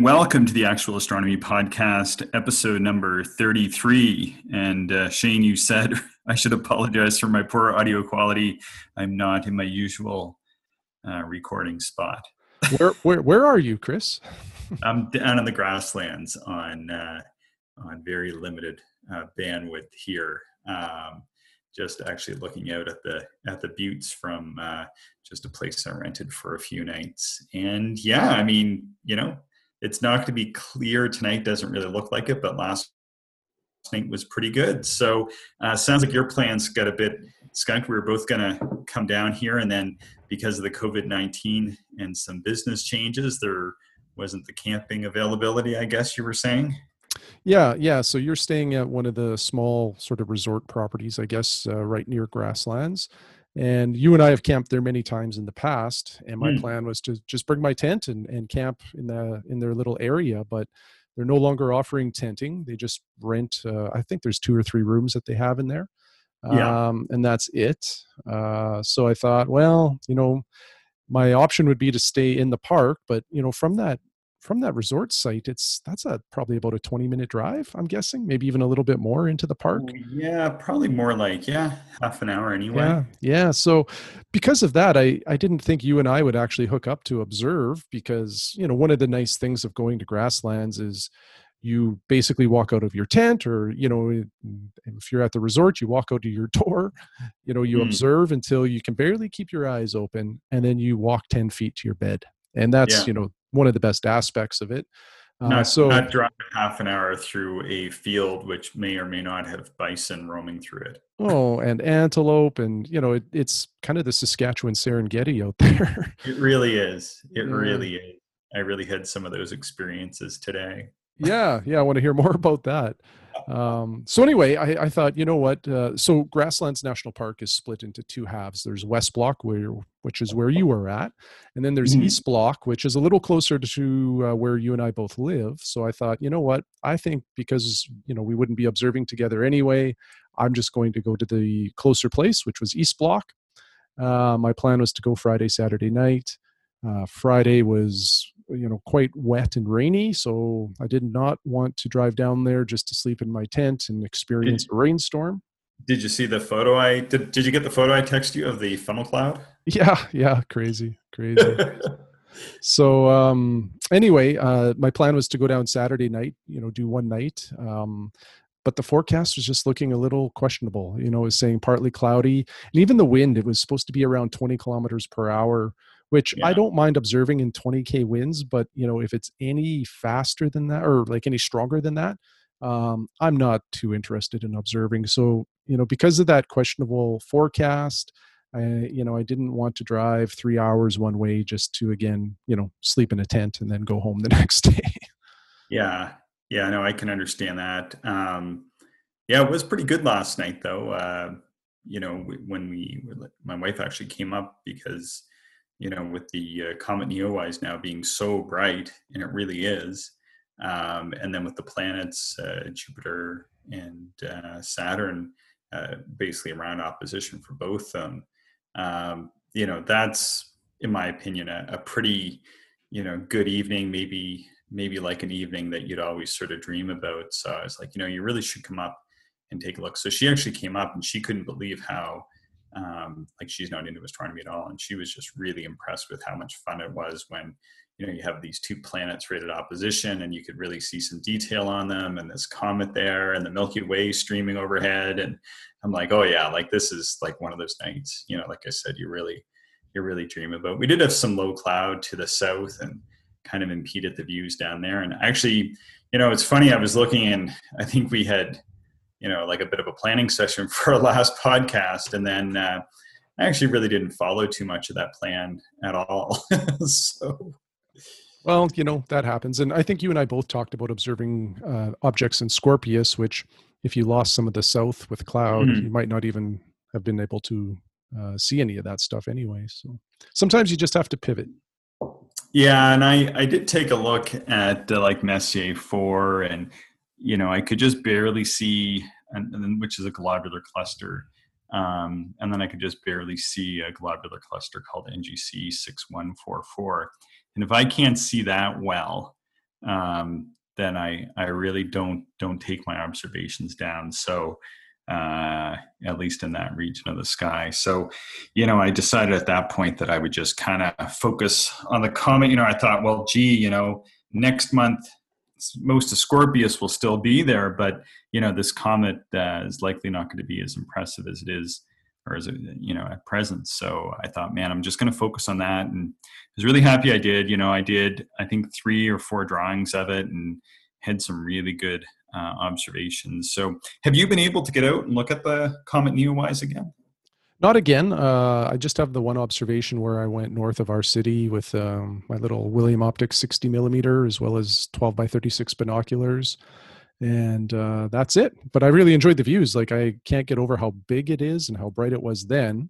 and welcome to the Actual Astronomy Podcast, episode number 33. And uh, Shane, you said I should apologize for my poor audio quality. I'm not in my usual uh, recording spot. where, where, where are you, Chris? I'm down in the grasslands on, uh, on very limited uh, bandwidth here. Um, just actually looking out at the at the buttes from uh, just a place I rented for a few nights. And yeah, I mean, you know, it's not going to be clear tonight. Doesn't really look like it, but last night was pretty good. So uh, sounds like your plans got a bit skunked. We were both going to come down here, and then because of the COVID nineteen and some business changes, there wasn't the camping availability. I guess you were saying. Yeah, yeah. So you're staying at one of the small sort of resort properties, I guess, uh, right near grasslands. And you and I have camped there many times in the past. And my mm. plan was to just bring my tent and, and camp in the in their little area. But they're no longer offering tenting. They just rent. Uh, I think there's two or three rooms that they have in there. Yeah. Um, and that's it. Uh, so I thought, well, you know, my option would be to stay in the park, but you know, from that from that resort site it's that's a probably about a 20 minute drive i'm guessing maybe even a little bit more into the park yeah probably more like yeah half an hour anyway yeah yeah so because of that i i didn't think you and i would actually hook up to observe because you know one of the nice things of going to grasslands is you basically walk out of your tent or you know if you're at the resort you walk out to your door you know you mm. observe until you can barely keep your eyes open and then you walk 10 feet to your bed and that's yeah. you know one of the best aspects of it. Uh, not, so not drive half an hour through a field which may or may not have bison roaming through it. Oh, and antelope, and you know, it, it's kind of the Saskatchewan Serengeti out there. it really is. It yeah. really is. I really had some of those experiences today. Yeah, yeah. I want to hear more about that. Um, so anyway, I, I, thought, you know what? Uh, so Grasslands National Park is split into two halves. There's West Block, where which is where you were at, and then there's mm-hmm. East Block, which is a little closer to uh, where you and I both live. So I thought, you know what? I think because you know we wouldn't be observing together anyway, I'm just going to go to the closer place, which was East Block. Uh, my plan was to go Friday, Saturday night. Uh, Friday was you know quite wet and rainy so i did not want to drive down there just to sleep in my tent and experience did, a rainstorm. Did you see the photo i did did you get the photo i text you of the funnel cloud? Yeah yeah crazy crazy. So um anyway uh my plan was to go down saturday night you know do one night um but the forecast was just looking a little questionable you know it was saying partly cloudy and even the wind it was supposed to be around 20 kilometers per hour which yeah. I don't mind observing in 20k wins, but you know if it's any faster than that or like any stronger than that, um, I'm not too interested in observing. So you know because of that questionable forecast, I you know I didn't want to drive three hours one way just to again you know sleep in a tent and then go home the next day. yeah, yeah, no, I can understand that. Um, yeah, it was pretty good last night though. Uh, you know when we my wife actually came up because you know, with the uh, comet Neowise now being so bright, and it really is, um, and then with the planets uh, Jupiter and uh, Saturn uh, basically around opposition for both them, um, you know, that's in my opinion a, a, pretty, you know, good evening. Maybe maybe like an evening that you'd always sort of dream about. So I was like, you know, you really should come up and take a look. So she actually came up and she couldn't believe how um, like she's not into astronomy at all and she was just really impressed with how much fun it was when you know you have these two planets at opposition and you could really see some detail on them and this comet there and the milky way streaming overhead and i'm like oh yeah like this is like one of those nights you know like i said you really you really dream about we did have some low cloud to the south and kind of impeded the views down there and actually you know it's funny i was looking and i think we had you know like a bit of a planning session for our last podcast. And then uh, i actually really didn't follow too much of that plan at all. So well you know that happens. And i think you and i both talked about observing uh, objects in scorpius which if you lost some of the south with cloud mm-hmm. you might not even have been able to uh, see any of that stuff anyway. So sometimes you just have to pivot. Yeah and i i did take a look at like messier 4 and you know, I could just barely see, and, and then which is a globular cluster. Um, and then I could just barely see a globular cluster called NGC 6144. And if I can't see that well, um, then I I really don't don't take my observations down. So uh, at least in that region of the sky. So, you know, I decided at that point that I would just kind of focus on the comet. You know, I thought, well, gee, you know, next month most of Scorpius will still be there, but you know, this comet uh, is likely not going to be as impressive as it is or as you know at present. So I thought, man, I'm just going to focus on that, and I was really happy I did. You know, I did I think three or four drawings of it, and had some really good uh, observations. So, have you been able to get out and look at the comet Neowise again? Not again. Uh, I just have the one observation where I went north of our city with um, my little William Optics 60 millimeter as well as 12 by 36 binoculars. And uh, that's it. But I really enjoyed the views. Like, I can't get over how big it is and how bright it was then.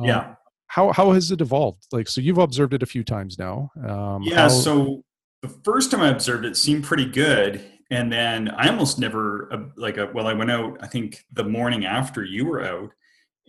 Um, yeah. How, how has it evolved? Like, so you've observed it a few times now. Um, yeah. How- so the first time I observed it seemed pretty good and then I almost never uh, like a, uh, well I went out I think the morning after you were out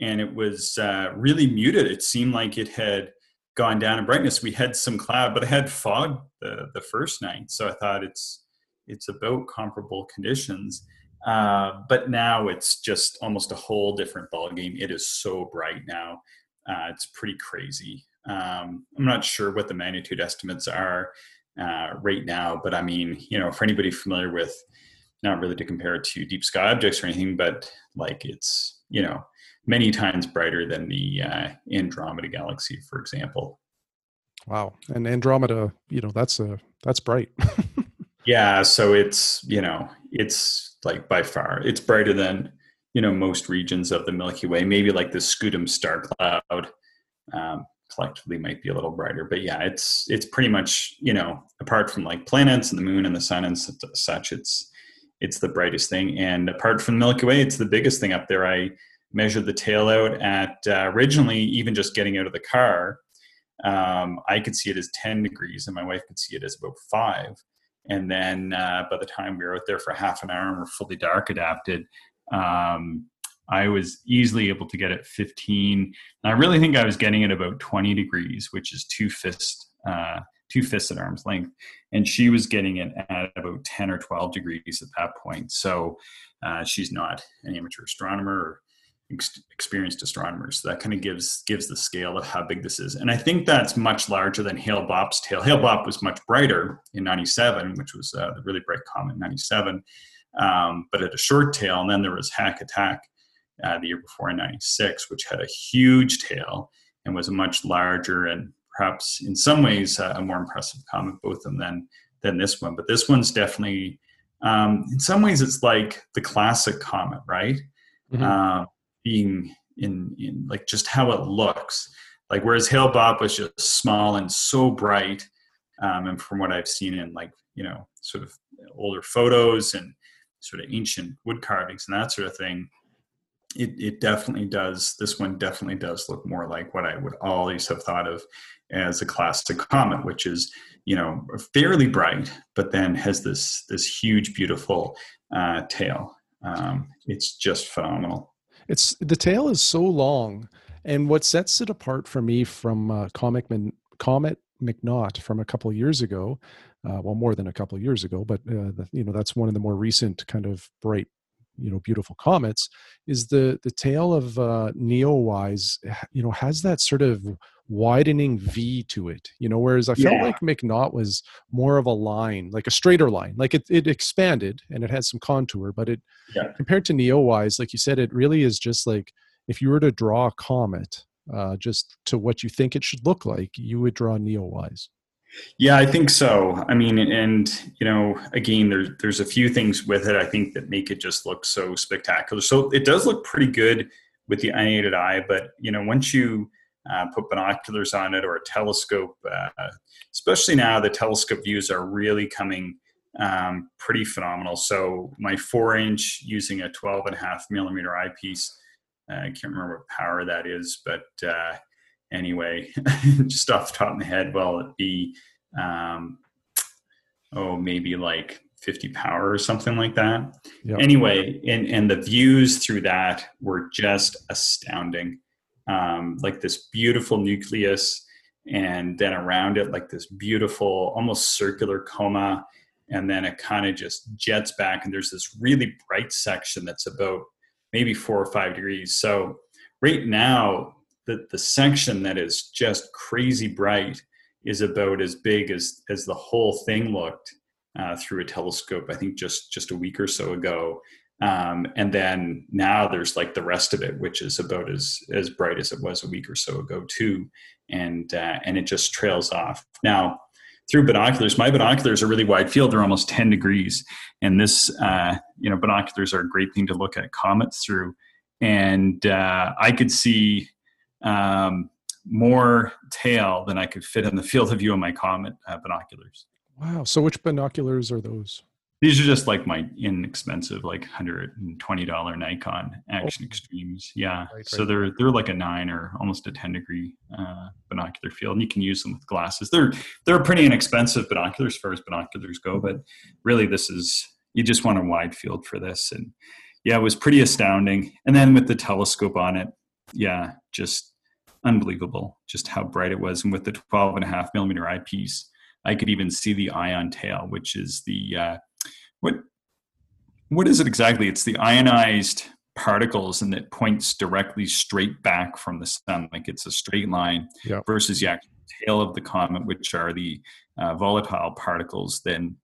and it was uh, really muted it seemed like it had gone down in brightness we had some cloud but it had fog the, the first night so I thought it's it's about comparable conditions uh, but now it's just almost a whole different ballgame. it is so bright now uh, it's pretty crazy um, I'm not sure what the magnitude estimates are uh, right now. But I mean, you know, for anybody familiar with, not really to compare it to deep sky objects or anything, but like it's you know many times brighter than the uh, Andromeda galaxy, for example. Wow, and Andromeda, you know, that's a that's bright. yeah, so it's you know it's like by far it's brighter than you know most regions of the Milky Way. Maybe like the Scutum star cloud. Um, collectively might be a little brighter but yeah it's it's pretty much you know apart from like planets and the moon and the sun and such it's it's the brightest thing. And apart from the milky way it's the biggest thing up there. I measured the tail out at uh, originally even just getting out of the car um, i could see it as 10 degrees and my wife could see it as about five. And then uh, by the time we were out there for half an hour and we're fully dark adapted um, I was easily able to get it 15. And I really think I was getting it about 20 degrees, which is two fists, uh, two fists at arm's length. And she was getting it at about 10 or 12 degrees at that point. So uh, she's not an amateur astronomer or ex- experienced astronomer. So that kind of gives gives the scale of how big this is. And I think that's much larger than Hale Bopp's tail. Hale Bopp was much brighter in 97, which was uh, the really bright comet 97. Um, but at a short tail, and then there was Hyakutake, uh, the year before in 96, which had a huge tail and was a much larger and perhaps in some ways uh, a more impressive comet, both of them than, than this one. But this one's definitely, um, in some ways, it's like the classic comet, right? Mm-hmm. Uh, being in, in like just how it looks. Like whereas Hale Bopp was just small and so bright, um, and from what I've seen in like you know sort of older photos and sort of ancient wood carvings and that sort of thing, it, it definitely does. This one definitely does look more like what I would always have thought of as a classic comet, which is you know fairly bright, but then has this this huge, beautiful uh, tail. Um, it's just phenomenal. It's the tail is so long, and what sets it apart for me from uh, Comet Comet McNaught from a couple years ago, uh, well, more than a couple years ago, but uh, the, you know that's one of the more recent kind of bright you know beautiful comets is the the tail of uh, neowise you know has that sort of widening v to it you know whereas i felt yeah. like mcnaught was more of a line like a straighter line like it, it expanded and it had some contour but it yeah. compared to neowise like you said it really is just like if you were to draw a comet uh, just to what you think it should look like you would draw neowise yeah, I think so. I mean, and you know, again, there's there's a few things with it I think that make it just look so spectacular. So it does look pretty good with the unaided eye, but you know, once you uh, put binoculars on it or a telescope, uh, especially now the telescope views are really coming um, pretty phenomenal. So my four inch using a 12 and a half millimeter eyepiece, uh, I can't remember what power that is, but uh, anyway, just off the top of my head, well, it'd be, um, oh, maybe like 50 power or something like that. Yep. Anyway, and, and the views through that were just astounding. Um, like this beautiful nucleus, and then around it, like this beautiful, almost circular coma. and then it kind of just jets back and there's this really bright section that's about maybe four or five degrees so right now the, the section that is just crazy bright is about as big as as the whole thing looked uh, through a telescope i think just just a week or so ago. Um, and then now there's like the rest of it which is about as as bright as it was a week or so ago too. And uh, and it just trails off. Now through binoculars my binoculars are really wide field. They're almost 10 degrees. And this uh, you know binoculars are a great thing to look at comets through. And uh, i could see um, more tail than i could fit in the field of view of my comet uh, binoculars wow so which binoculars are those these are just like my inexpensive, like hundred and twenty dollar Nikon Action oh. Extremes. Yeah, right, so they're they're like a nine or almost a ten degree uh, binocular field, and you can use them with glasses. They're they're pretty inexpensive binoculars as far as binoculars go, but really this is you just want a wide field for this, and yeah, it was pretty astounding. And then with the telescope on it, yeah, just unbelievable, just how bright it was, and with the 12 and a half millimeter eyepiece, I could even see the ion tail, which is the uh, what what is it exactly? It's the ionized particles and it points directly straight back from the sun, like it's a straight line, yep. versus the actual tail of the comet, which are the uh, volatile particles. Then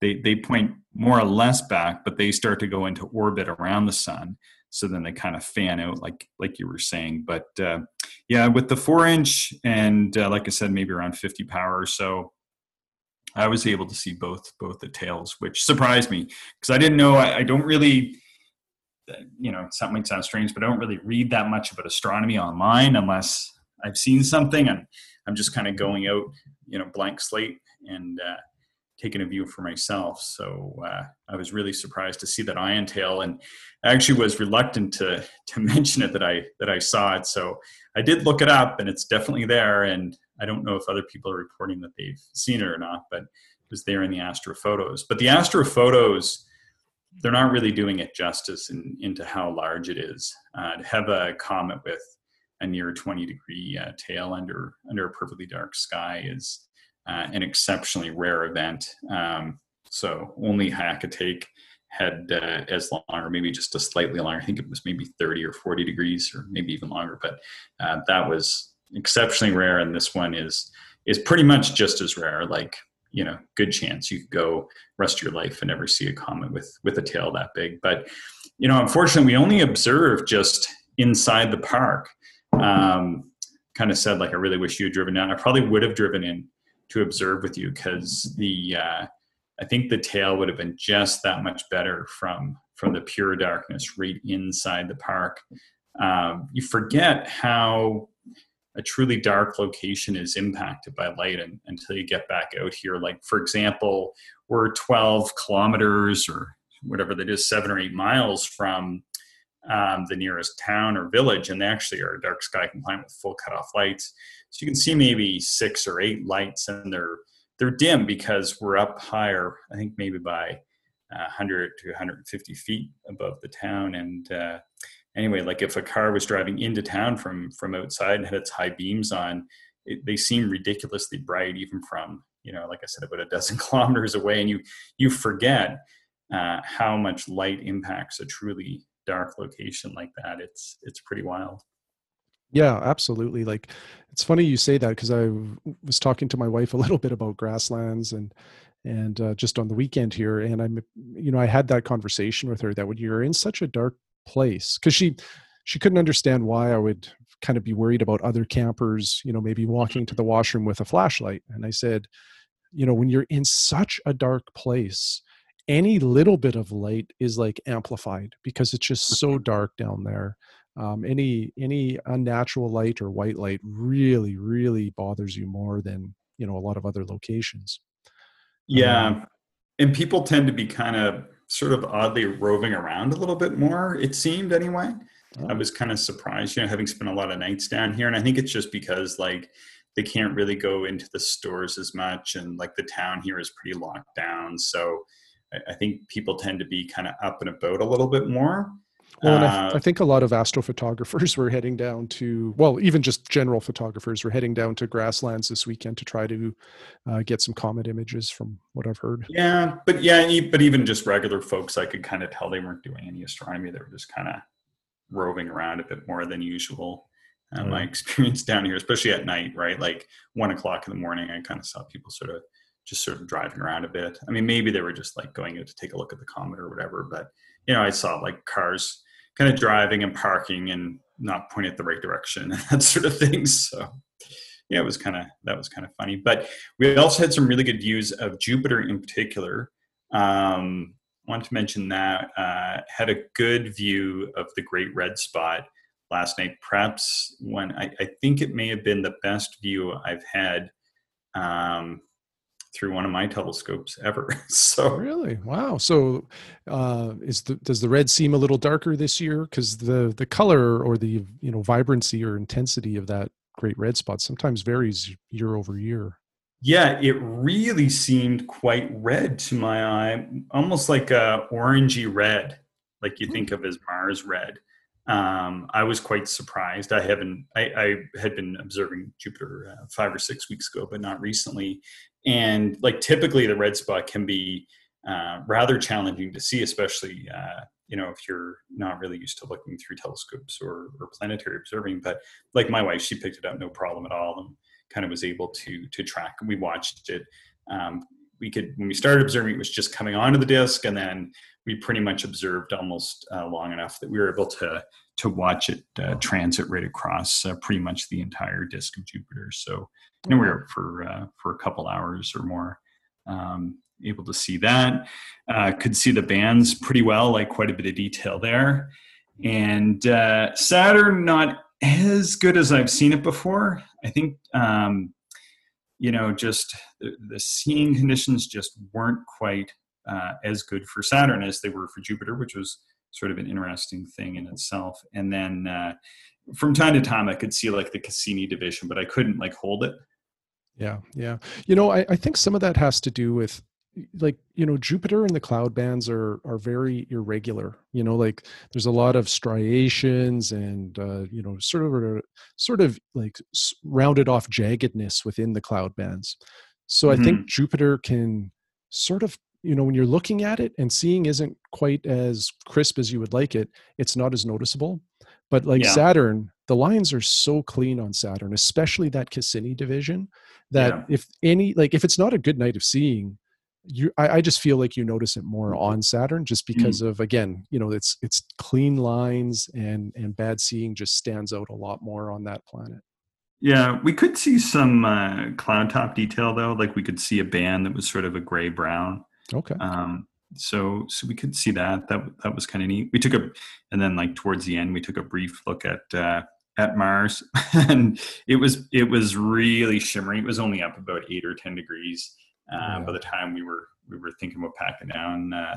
they they point more or less back, but they start to go into orbit around the sun. So then they kind of fan out, like like you were saying. But uh, yeah, with the four inch and uh, like I said, maybe around fifty power or so, I was able to see both both the tails, which surprised me because I didn't know. I, I, don't really, you know, something might sound strange, but I don't really read that much about astronomy online unless I've seen something, and I'm just kind of going out, you know, blank slate and uh, taking a view for myself. So uh, I was really surprised to see that ion tail, and I actually was reluctant to to mention it that I that I saw it. So I did look it up, and it's definitely there, and I don't know if other people are reporting that they've seen it or not, but it was there in the astrophotos. But the astrophotos, they're not really doing it justice in, into how large it is. Uh, to have a comet with a near 20 degree uh, tail under under a perfectly dark sky is uh, an exceptionally rare event. Um, so only Hyakutake had uh, as long, or maybe just a slightly longer. I think it was maybe 30 or 40 degrees, or maybe even longer. But uh, that was exceptionally rare, and this one is is pretty much just as rare. Like you know, good chance you could go rest of your life and never see a comet with with a tail that big. But you know, unfortunately, we only observed just inside the park. Um, kind of said like, I really wish you had driven down. I probably would have driven in to observe with you because the uh, I think the tail would have been just that much better from from the pure darkness right inside the park. Um, you forget how a truly dark location is impacted by light and, until you get back out here. Like, for example, we're 12 kilometers or whatever that is, seven or eight miles from um, the nearest town or village, and they actually are dark sky compliant with full cutoff lights. So you can see maybe six or eight lights, and they're they're dim because we're up higher. I think maybe by uh, 100 to 150 feet above the town, and uh, anyway, like if a car was driving into town from from outside and had its high beams on, it, they seem ridiculously bright, even from you know, like I said, about a dozen kilometers away, and you you forget uh, how much light impacts a truly dark location like that. It's it's pretty wild. Yeah, absolutely. Like it's funny you say that because I was talking to my wife a little bit about grasslands and and uh, just on the weekend here and i'm you know i had that conversation with her that when you're in such a dark place because she she couldn't understand why I would kind of be worried about other campers, you know, maybe walking to the washroom with a flashlight. And I said, you know, when you're in such a dark place, any little bit of light is like amplified because it's just so dark down there. Um, any any unnatural light or white light really really bothers you more than you know a lot of other locations. Yeah, um, and people tend to be kind of sort of oddly roving around a little bit more, it seemed anyway. Oh. I was kind of surprised, you know, having spent a lot of nights down here. And I think it's just because like they can't really go into the stores as much and like the town here is pretty locked down. So I, I think people tend to be kind of up and about a little bit more. Well, and I, th- I, uh, think a lot of astrophotographers were heading down to, well, even just general photographers were heading down to grasslands this weekend to try to uh, get some comet images from what I've heard. Yeah, but yeah, but even just regular folks, I could kind of tell they weren't doing any astronomy. They were just kind of roving around a bit more than usual. Mm. my experience down here, especially at night, right? Like one o'clock in the morning, I kind of saw people sort of just sort of driving around a bit. I mean, maybe they were just like going out to take a look at the comet or whatever, but you know, I saw like cars kind of driving and parking and not pointing at the right direction and that sort of thing. So yeah, it was kind of that was kind of funny. But we also had some really good views of Jupiter in particular. Um, I want to mention that uh, had a good view of the Great Red Spot last night. Perhaps when I, I think it may have been the best view I've had um, through one of my telescopes ever. so really, wow. So uh, is the does the red seem a little darker this year? Because the the color or the you know vibrancy or intensity of that great red spot sometimes varies year over year. Yeah, it really seemed quite red to my eye, almost like a orangey red, like you mm. think of as Mars red. Um, I was quite surprised. I haven't. I, I had been observing Jupiter uh, five or six weeks ago, but not recently and like typically the red spot can be uh, rather challenging to see especially uh, you know if you're not really used to looking through telescopes or, or planetary observing. But like my wife she picked it up no problem at all and kind of was able to to track. We watched it. Um, we could when we started observing it was just coming onto the disk and then we pretty much observed almost uh, long enough that we were able to to watch it uh, transit right across uh, pretty much the entire disk of Jupiter. So know, we were for uh, for a couple hours or more um, able to see that. Uh, could see the bands pretty well, like quite a bit of detail there. And uh, Saturn not as good as I've seen it before. I think um, you know just the, the seeing conditions just weren't quite uh, as good for Saturn as they were for Jupiter, which was sort of an interesting thing in itself. And then uh, from time to time, I could see like the Cassini division, but I couldn't like hold it. Yeah, yeah. You know, I, I think some of that has to do with like you know jupiter and the cloud bands are are very irregular you know like there's a lot of striations and uh, you know sort of sort of like rounded off jaggedness within the cloud bands so mm-hmm. i think mm-hmm. jupiter can sort of you know when you're looking at it and seeing isn't quite as crisp as you would like it it's not as noticeable but like yeah. saturn the lines are so clean on saturn especially that cassini division that yeah. if any like if it's not a good night of seeing you I, I just feel like you notice it more mm-hmm. on saturn just mm. because mm. of again you know it's it's clean lines and and bad seeing just stands out a lot more on that planet yeah, we could see some uh, cloud top detail though. Like we could see a band that was sort of a gray brown. Okay. Um, so so we could see that. That that was kind of neat. We took a, and then like towards the end, we took a brief look at uh, at Mars, and it was it was really shimmering. It was only up about eight or ten degrees uh, yeah. by the time we were we were thinking about packing down uh,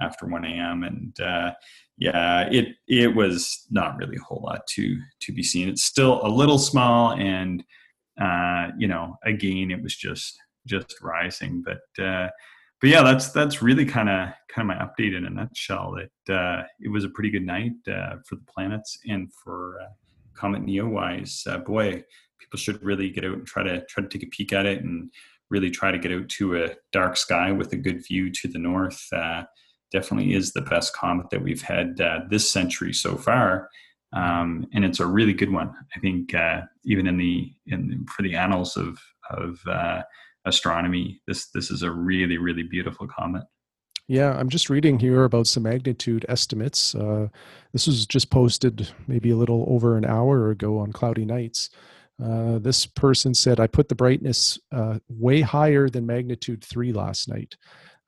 after one a.m. And uh, yeah, it it was not really a whole lot to to be seen. It's still a little small, and uh, you know, again, it was just just rising, but uh, but yeah, that's that's really kind of kind of my update in a nutshell. That uh, it was a pretty good night uh, for the planets and for uh, Comet Neowise. Uh, boy, people should really get out and try to try to take a peek at it and really try to get out to a dark sky with a good view to the north. Uh, definitely is the best comet that we've had uh, this century so far. Um, and it's a really good one. I think even in the in for the annals of of astronomy. This this is a really really beautiful comet. Yeah, I'm just reading here about some magnitude estimates. Uh, this was just posted maybe a little over an hour ago on Cloudy Nights. Uh, this person said, I put the brightness uh, way higher than magnitude 3 last night.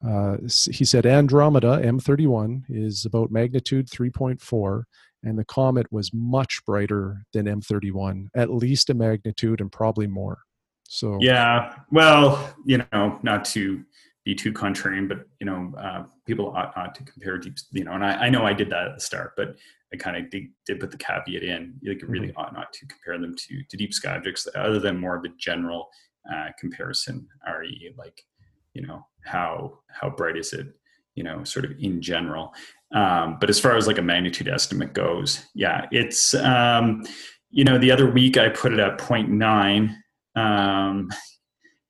Uh, he said Andromeda M31 is about magnitude 3.4, and the comet was much brighter than M31, at least a magnitude and probably more. So yeah, well, you know, not to be too contrarian, but you know, uh, people ought not to compare deep. You know, and I, I, know I did that at the start, but I kind of did, did, put the caveat in. Like, mm-hmm. really ought not to compare them to to deep sky objects, other than more of a general uh, comparison. Re, like, you know, how how bright is it? you know, sort of in general. Um, but as far as like a magnitude estimate goes, yeah, it's um, you know the other week I put it at 0.9. Um,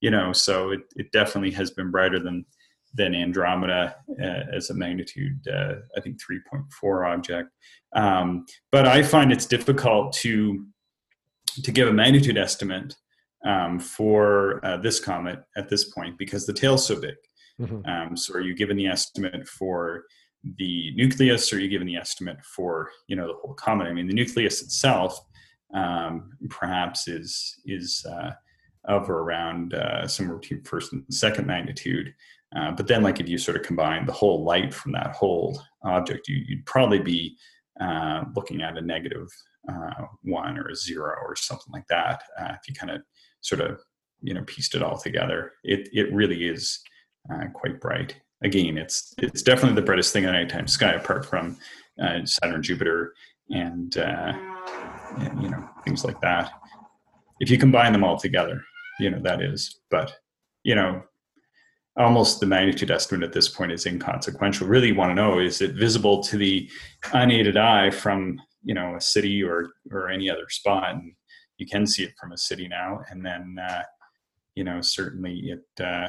you know, so it, it definitely has been brighter than than Andromeda uh, as a magnitude, uh, I think 3.4 object. Um, but I find it's difficult to to give a magnitude estimate um, for uh, this comet at this point because the tail's so big. Mm-hmm. Um, so are you given the estimate for the nucleus or are you given the estimate for you know the whole comet? I mean the nucleus itself um, perhaps is is uh, of or around uh, somewhere between first and second magnitude. Uh, but then like if you sort of combine the whole light from that whole object, you, would probably be uh, looking at a negative, uh, one or a zero or something like that. if you kind of sort of you know pieced it all together. It it really is uh, quite bright. Again, it's it's definitely the brightest thing in the nighttime sky, apart from uh, Saturn, Jupiter, and, uh, and, you know things like that. If you combine them all together, you know that is. But you know, almost the magnitude estimate at this point is inconsequential. Really, want to know is it visible to the unaided eye from you know a city or or any other spot? And you can see it from a city now, and then uh, you know certainly it uh,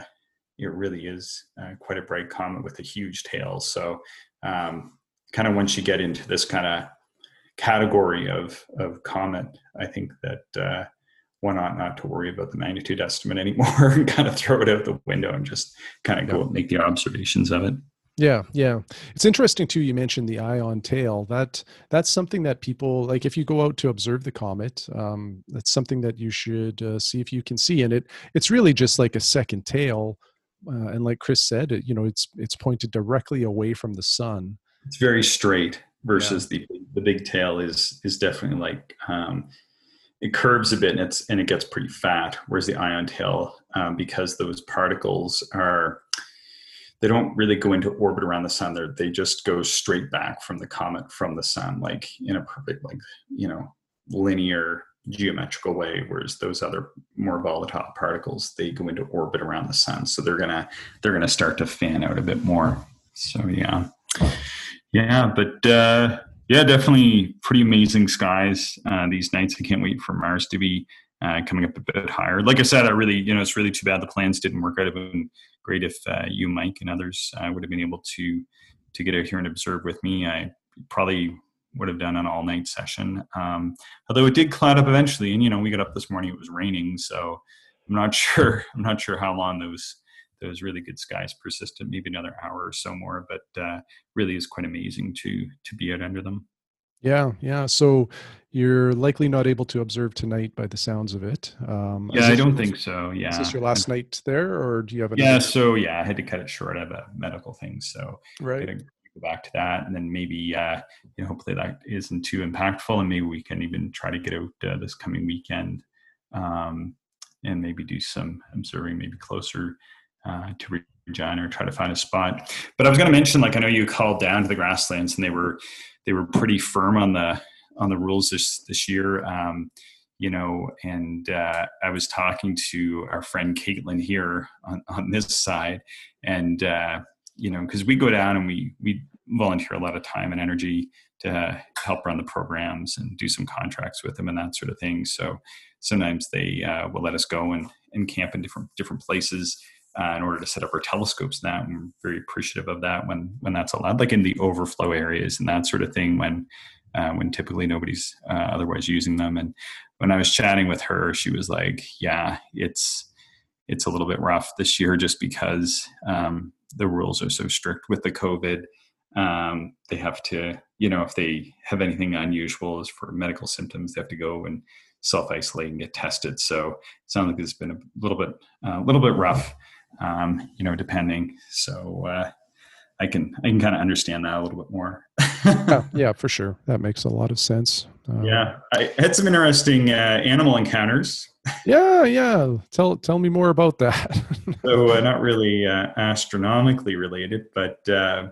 it really is uh, quite a bright comet with a huge tail. So um, kind of once you get into this kind of category of of comet, I think that uh, one ought not to worry about the magnitude estimate anymore and kind of throw it out the window and just kind of go and make the observations of it. Yeah, yeah. It's interesting too. You mentioned the ion tail. That that's something that people like. If you go out to observe the comet, um, that's something that you should uh, see if you can see. And it it's really just like a second tail. Uh, and like Chris said, it, you know, it's it's pointed directly away from the sun. It's very straight versus yeah. the the big tail is is definitely like um, it curves a bit and it's and it gets pretty fat. Whereas the ion tail, um, because those particles are they don't really go into orbit around the sun. They they just go straight back from the comet from the sun, like in a perfect like you know linear geometrical way. Whereas those other more volatile particles they go into orbit around the sun, so they're gonna they're gonna start to fan out a bit more. So yeah, yeah, but uh, yeah, definitely pretty amazing skies uh, these nights. I can't wait for Mars to be uh, coming up a bit higher. Like I said, I really, you know, it's really too bad the plans didn't work out. It would have been great if uh, you, Mike, and others uh, would have been able to to get out here and observe with me. I probably would have done an all night session. Um, although it did cloud up eventually, and you know, we got up this morning; it was raining, so I'm not sure. I'm not sure how long those those really good skies persisted. Maybe another hour or so more, but uh, really is quite amazing to to be out under them. Yeah, yeah. So you're likely not able to observe tonight by the sounds of it. Um, yeah, I don't think so. Yeah. Is this your last night there, or do you have? A? Yeah. So yeah, I had to cut it short. I have a medical thing, so right. go back to that, and then maybe uh, you know hopefully that isn't too impactful, and maybe we can even try to get out uh, this coming weekend, um, and maybe do some observing, maybe closer uh, to Regina or try to find a spot. But I was going to mention, like I know you called down to the grasslands, and they were they were pretty firm on the on the rules this this year. Um, you know, and uh, I was talking to our friend Caitlin here on, on this side, and uh, you know, because we go down and we we volunteer a lot of time and energy to help run the programs and do some contracts with them and that sort of thing. So sometimes they uh, will let us go and, and camp in different different places uh, in order to set up our telescopes. And that I'm very appreciative of that when when that's allowed, like in the overflow areas and that sort of thing. When uh, when typically nobody's uh, otherwise using them. And when I was chatting with her, she was like, "Yeah, it's it's a little bit rough this year just because um, the rules are so strict with the COVID." Um, they have to, you know, if they have anything unusual as for medical symptoms, they have to go and self isolate and get tested. So it sounds like it's been a little bit, a uh, little bit rough um, you know, depending. So uh, I can I can kind of understand that a little bit more. yeah, yeah, for sure. That makes a lot of sense. Um, yeah, I had some interesting uh, animal encounters. yeah, yeah. Tell tell me more about that. so uh, not really uh, astronomically related, but uh,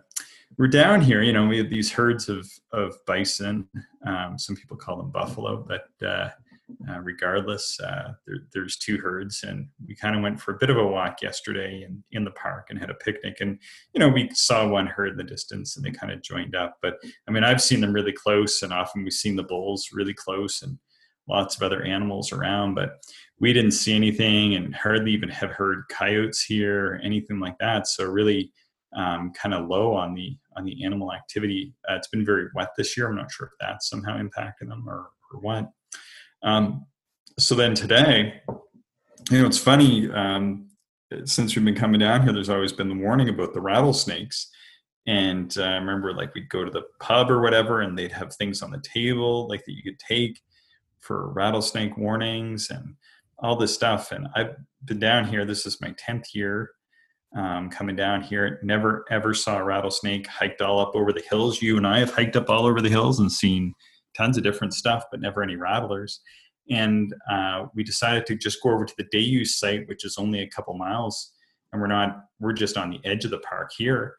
we're down here. You know, we have these herds of of bison. Um, some people call them buffalo, but uh, regardless. Uh, there, there's two herds, and we kind of went for a bit of a walk yesterday in, in the park and had a picnic. And you know, we saw one herd in the distance, and they kind of joined up. But I mean, I've seen them really close, and often we've seen the bulls really close, and lots of other animals around. But we didn't see anything, and hardly even have heard coyotes here or anything like that. So really. Um, kind of low on the on the animal activity. Uh, it's been very wet this year. I'm not sure if that's somehow impacted them or, or what. Um, so then today, you know, it's funny. Um, since we've been coming down here, there's always been the warning about the rattlesnakes. And uh, I remember, like, we'd go to the pub or whatever, and they'd have things on the table, like that you could take for rattlesnake warnings and all this stuff. And I've been down here. This is my tenth year um, coming down here. Never ever saw a rattlesnake. Hiked all up over the hills. You and I have hiked up all over the hills and seen tons of different stuff, but never any rattlers. And uh, we decided to just go over to the day use site, which is only a couple miles, and we're not we're just on the edge of the park here.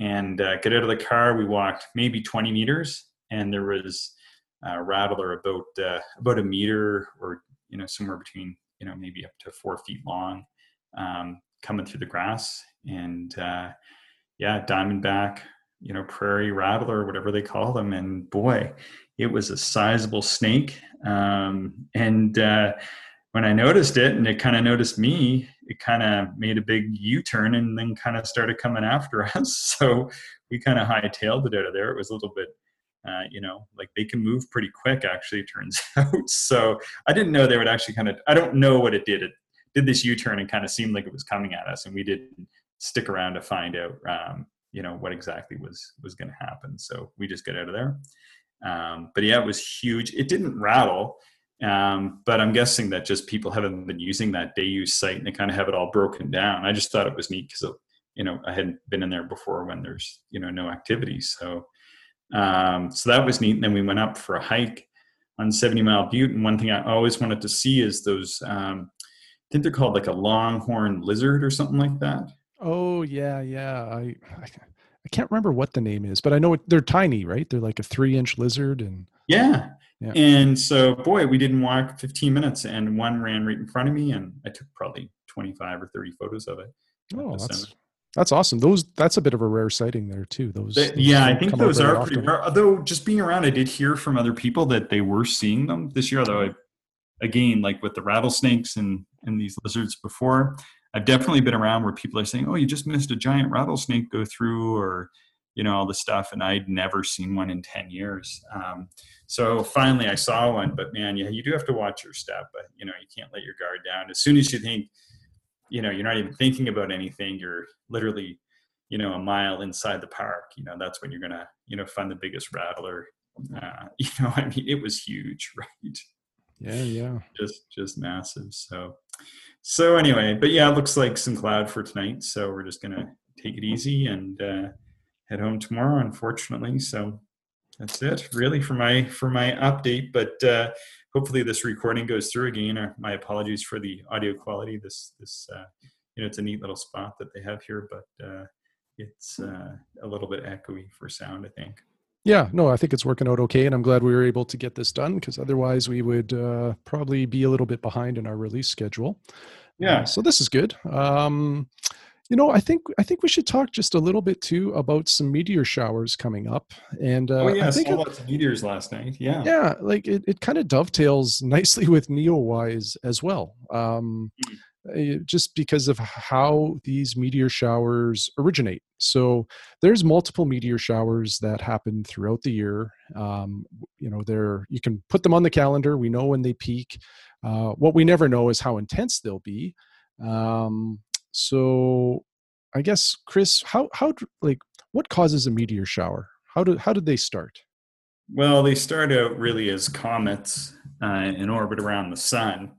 And uh, get out of the car. We walked maybe 20 meters, and there was a rattler about uh, about a meter or you know somewhere between you know maybe up to four feet long, um, coming through the grass. And uh, yeah, diamondback, you know, prairie rattler, whatever they call them. And boy, it was a sizable snake. Um, and uh, when I noticed it and it kind of noticed me, it kind of made a big U turn and then kind of started coming after us. So we kind of hightailed it out of there. It was a little bit, uh, you know, like they can move pretty quick, actually, turns out. So I didn't know they would actually kind of, I don't know what it did. It did this U turn and kind of seemed like it was coming at us. And we didn't stick around to find out, um, you know, what exactly was was going to happen. So we just got out of there. Um, but yeah, it was huge. It didn't rattle, um, but I'm guessing that just people haven't been using that day use site and they kind of have it all broken down. I just thought it was neat because you know I hadn't been in there before when there's you know no activity. So um, so that was neat. And then we went up for a hike on 70 Mile Butte. And one thing I always wanted to see is those. Um, I think they're called like a longhorn lizard or something like that. Oh yeah, yeah. I, I I can't remember what the name is, but I know it, they're tiny, right? They're like a three inch lizard and yeah. yeah. And so boy, we didn't walk 15 minutes and one ran right in front of me and I took probably 25 or 30 photos of it. Oh, that's, that's awesome. Those that's a bit of a rare sighting there too. Those, those yeah, I think those are pretty rare. Although just being around, I did hear from other people that they were seeing them this year. Although I, again, like with the rattlesnakes and and these lizards before, I've definitely been around where people are saying, "Oh, you just missed a giant rattlesnake go through," or you know all this stuff, and I'd never seen one in ten years. Um, so finally, I saw one, but man, yeah, you do have to watch your step. But you know, you can't let your guard down. As soon as you think, you know, you're not even thinking about anything, you're literally, you know, a mile inside the park. You know, that's when you're gonna, you know, find the biggest rattler. Uh, you know, I mean, it was huge, right? Yeah, yeah, just just massive. So so anyway, but yeah, it looks like some cloud for tonight. So we're just gonna take it easy and uh, head home tomorrow. Unfortunately, so that's it really for my for my update. But uh, hopefully this recording goes through again. My apologies for the audio quality. This this uh, you know it's a neat little spot that they have here, but uh, it's uh, a little bit echoey for sound. I think. Yeah, no, I think it's working out okay, and I'm glad we were able to get this done because otherwise we would uh, probably be a little bit behind in our release schedule. Yeah. Uh, so this is good. Um, you know, I think I think we should talk just a little bit too about some meteor showers coming up. And uh, oh yeah, I think saw lots of meteors last night. Yeah. Yeah, like it, it kind of dovetails nicely with Neowise as well. Um, mm Eh, just because of how these meteor showers originate. So there's multiple meteor showers that happen throughout the year. Um, you know, they're you can put them on the calendar. We know when they peak. Uh, what we never know is how intense they'll be. Um, so I guess Chris, how how like what causes a meteor shower? How did how did they start? Well, they start out really as comets uh, in orbit around the sun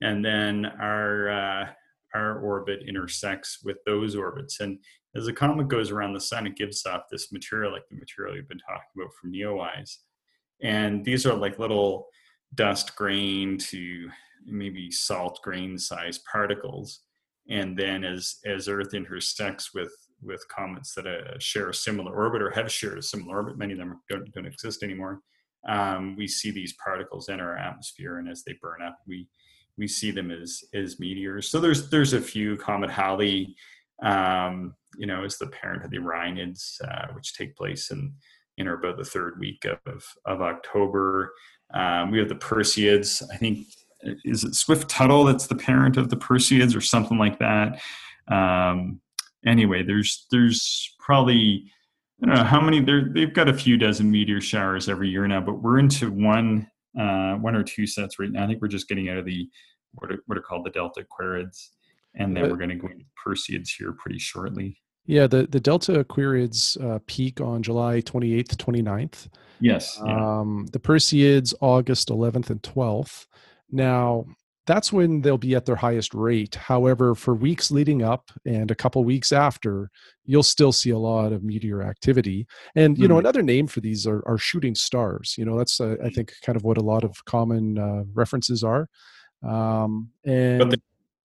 and then our uh, our orbit intersects with those orbits. And as the comet goes around the sun, it gives off this material, like the material you've been talking about from NEOWISE. And these are like little dust grain to maybe salt grain size particles. And then as as Earth intersects with with comets that uh, share a similar orbit or have shared a similar orbit, many of them don't, don't exist anymore. um, we see these particles in our atmosphere, and as they burn up, we we see them as as meteors. So there's there's a few. Comet Halley, um, you know, is the parent of the Orionids, uh, which take place in in or about the third week of of October. Um, we have the Perseids. I think is it Swift Tuttle that's the parent of the Perseids or something like that. Um, anyway, there's there's probably I don't know how many. They've got a few dozen meteor showers every year now, but we're into one uh, one or two sets right now. I think we're just getting out of the what are, what are called the Delta Aquariids, and then we're going to go into Perseids here pretty shortly. Yeah, the, the Delta Aquariids uh, peak on July 28th, 29th. Yes. Yeah. Um, the Perseids August 11th and 12th. Now, that's when they'll be at their highest rate. However, for weeks leading up and a couple weeks after, you'll still see a lot of meteor activity. And you mm-hmm. know, another name for these are, are shooting stars. You know, that's uh, I think kind of what a lot of common uh, references are. Um, and but they,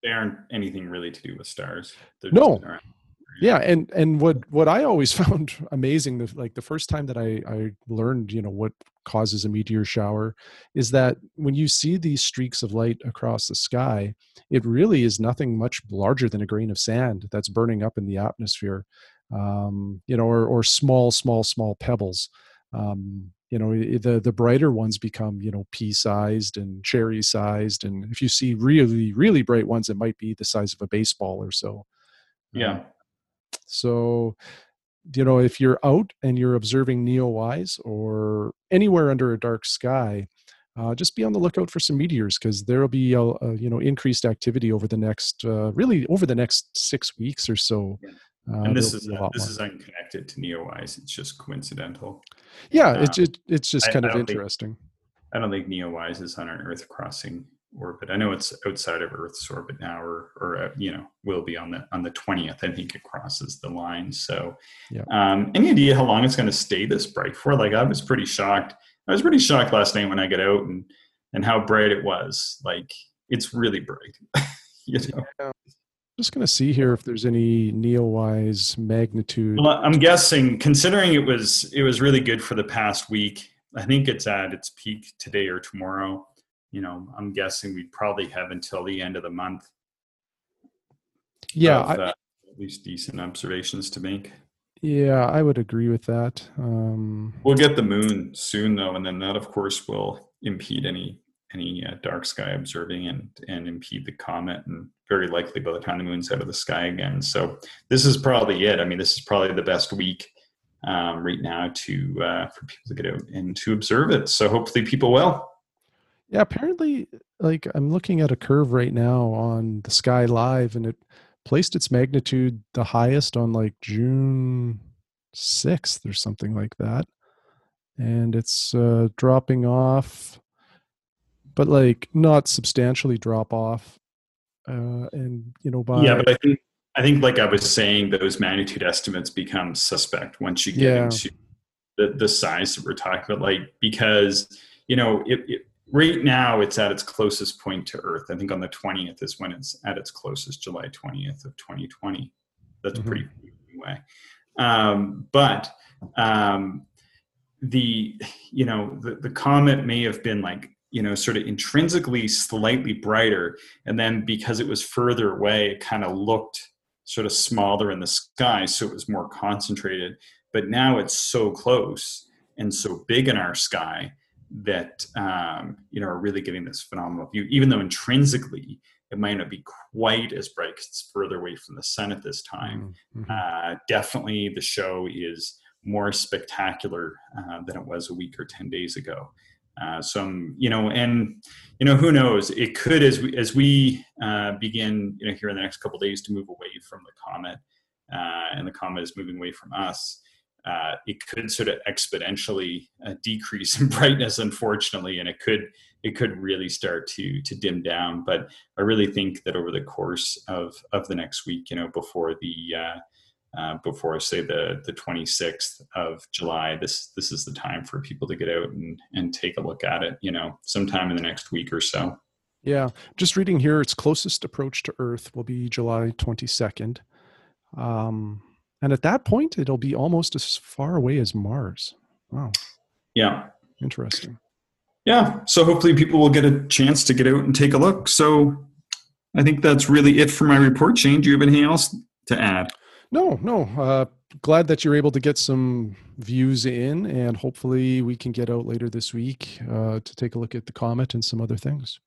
they, aren't anything really to do with stars. They're no, yeah and and what what i always found amazing the, like the first time that i i learned you know what causes a meteor shower is that when you see these streaks of light across the sky it really is nothing much larger than a grain of sand that's burning up in the atmosphere um, you know or, or small small small pebbles um, you know the the brighter ones become you know pea sized and cherry sized and if you see really really bright ones it might be the size of a baseball or so. Yeah. Um, so, you know, if you're out and you're observing Neowise or anywhere under a dark sky, uh, just be on the lookout for some meteors because there will be a, a, you know increased activity over the next uh, really over the next six weeks or so. Yeah. Uh, and this is a, this more. is unconnected to Neowise. It's just coincidental. Yeah, uh, it, it, it's just kind I, of interesting. Think, I don't think Neowise is on an Earth crossing orbit. I know it's outside of Earth's orbit now, or or uh, you know will be on the on the twentieth. I think it crosses the line. So, yeah. um, any idea how long it's going to stay this bright for? Like, I was pretty shocked. I was pretty shocked last night when I got out and and how bright it was. Like, it's really bright. you know. Yeah. Just going to see here if there's any Neowise magnitude. Well, I'm guessing, considering it was it was really good for the past week. I think it's at its peak today or tomorrow you know, I'm guessing we'd probably have until the end of the month. Yeah, of, uh, at least decent observations to make. Yeah, I would agree with that. Um, we'll get the moon soon, though, and then that, of course, will impede any any uh, dark sky observing and and impede the comet, and very likely by the time the moon's out of the sky again. So this is probably it. I mean, this is probably the best week um, right now to uh, for people to get out and to observe it. So hopefully, people will. Yeah, apparently, like I'm looking at a curve right now on the Sky Live, and it placed its magnitude the highest on like June 6th or something like that. And it's uh, dropping off, but like not substantially drop off. Uh, and you know, by yeah, but I think I think like I was saying, those magnitude estimates become suspect once you get yeah. into the the size that we're talking about, like because you know it, it right now it's at its closest point to Earth. I think on the 20th is when it's at its closest, July 20th of 2020. That's mm-hmm. pretty way. Um, but um, the you know the, the comet may have been like you know sort of intrinsically slightly brighter, and then because it was further away, it kind of looked sort of smaller in the sky, so it was more concentrated. But now it's so close and so big in our sky that um, you know are really getting this phenomenal view, even though intrinsically it might not be quite as bright because it's further away from the sun at this time. Mm-hmm. Uh, definitely, the show is more spectacular uh, than it was a week or ten days ago. Uh, some, you know, and you know, who knows? It could, as we as we uh, begin, you know, here in the next couple days to move away from the comet, uh, and the comet is moving away from us uh, it could sort of exponentially uh, decrease in brightness, unfortunately, and it could it could really start to to dim down. But I really think that over the course of of the next week, you know, before the uh, uh before say the the 26th of July, this this is the time for people to get out and and take a look at it. You know, sometime in the next week or so. Yeah, just reading here, its closest approach to Earth will be July 22nd. Um, and at that point, it'll be almost as far away as Mars. Wow. Yeah. Interesting. Yeah. So hopefully people will get a chance to get out and take a look. So I think that's really it for my report. Shane, do you have anything else to add? No, no. Uh, glad that you're able to get some views in, and hopefully we can get out later this week uh, to take a look at the comet and some other things.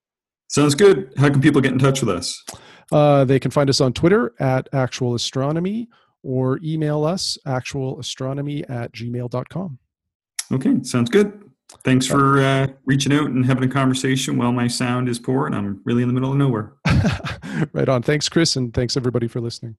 Sounds good. How can people get in touch with us? Uh, they can find us on Twitter at Actual Astronomy or email us actualastronomy at gmail.com. Okay, sounds good. Thanks for uh, reaching out and having a conversation while my sound is poor and I'm really in the middle of nowhere. right on. Thanks, Chris, and thanks everybody for listening.